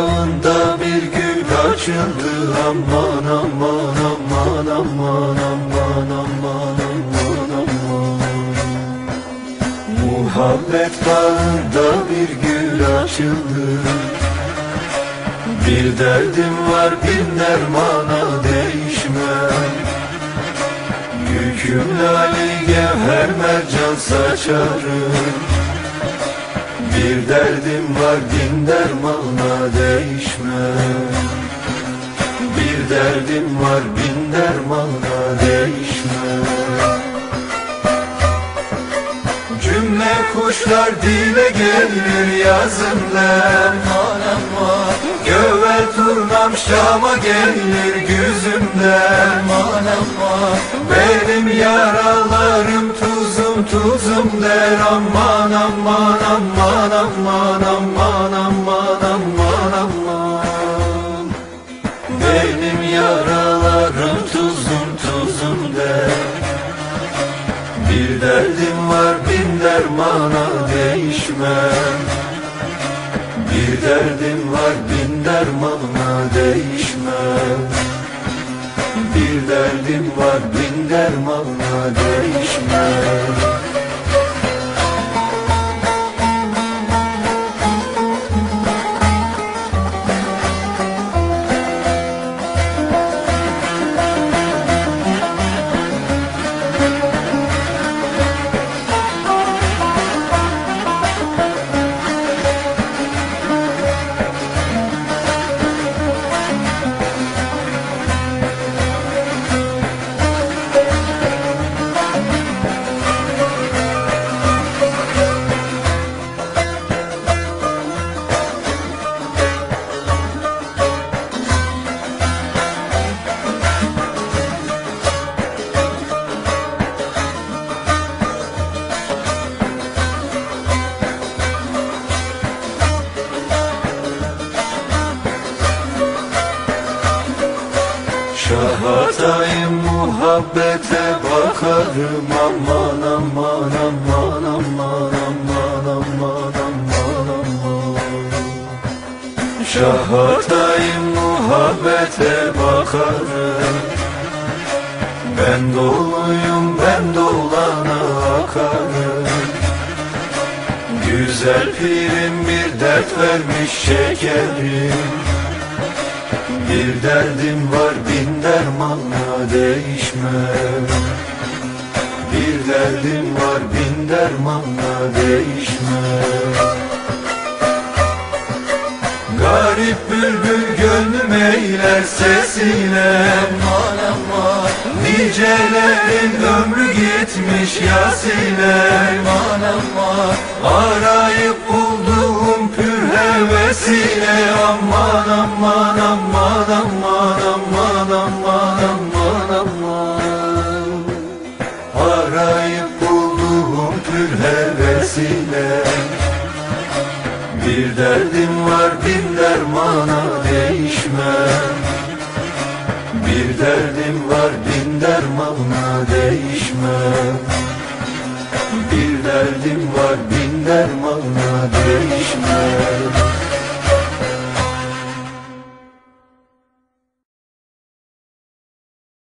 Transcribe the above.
Dudağında bir gül açıldı Aman aman aman aman aman aman aman aman. Muhabbet bağında bir gül açıldı. Bir derdim var bir dermana değişmem Yüküm lale gevher mercan saçarım bir derdim var bin dermana değişmem Bir derdim var bin dermana değişmem Cümle kuşlar dile gelir yazımdan Gövel turnam Şam'a gelir tuzum der Aman aman aman aman aman aman aman aman. Benim yaralarım tuzum tuzum der. Bir derdim var bin dermana değişmem. Bir derdim var bin dermana değişmem. Bir derdim var bin dermana değişmem Şahatayım muhabbete bakarım. Aman aman aman aman aman aman aman aman. Şahatayım muhabbete bakarım. Ben doluyum ben dolana akarım. Güzel pirim bir dert vermiş şekerim bir derdim var bin dermanla değişmem Bir derdim var bin dermanla değişmem Garip bülbül gönlüm eyler sesiyle. Aman aman. Nicelerin ömrü gitmiş yasile Aman aman. Arayıp bulduğum hevesiyle Aman aman aman aman aman aman aman aman. Arayıp bulduğum pür hevesiyle bir derdim var bin dermana değişmem. Bir derdim var bin dermana değişmem. Bir derdim var bin dermana değişmem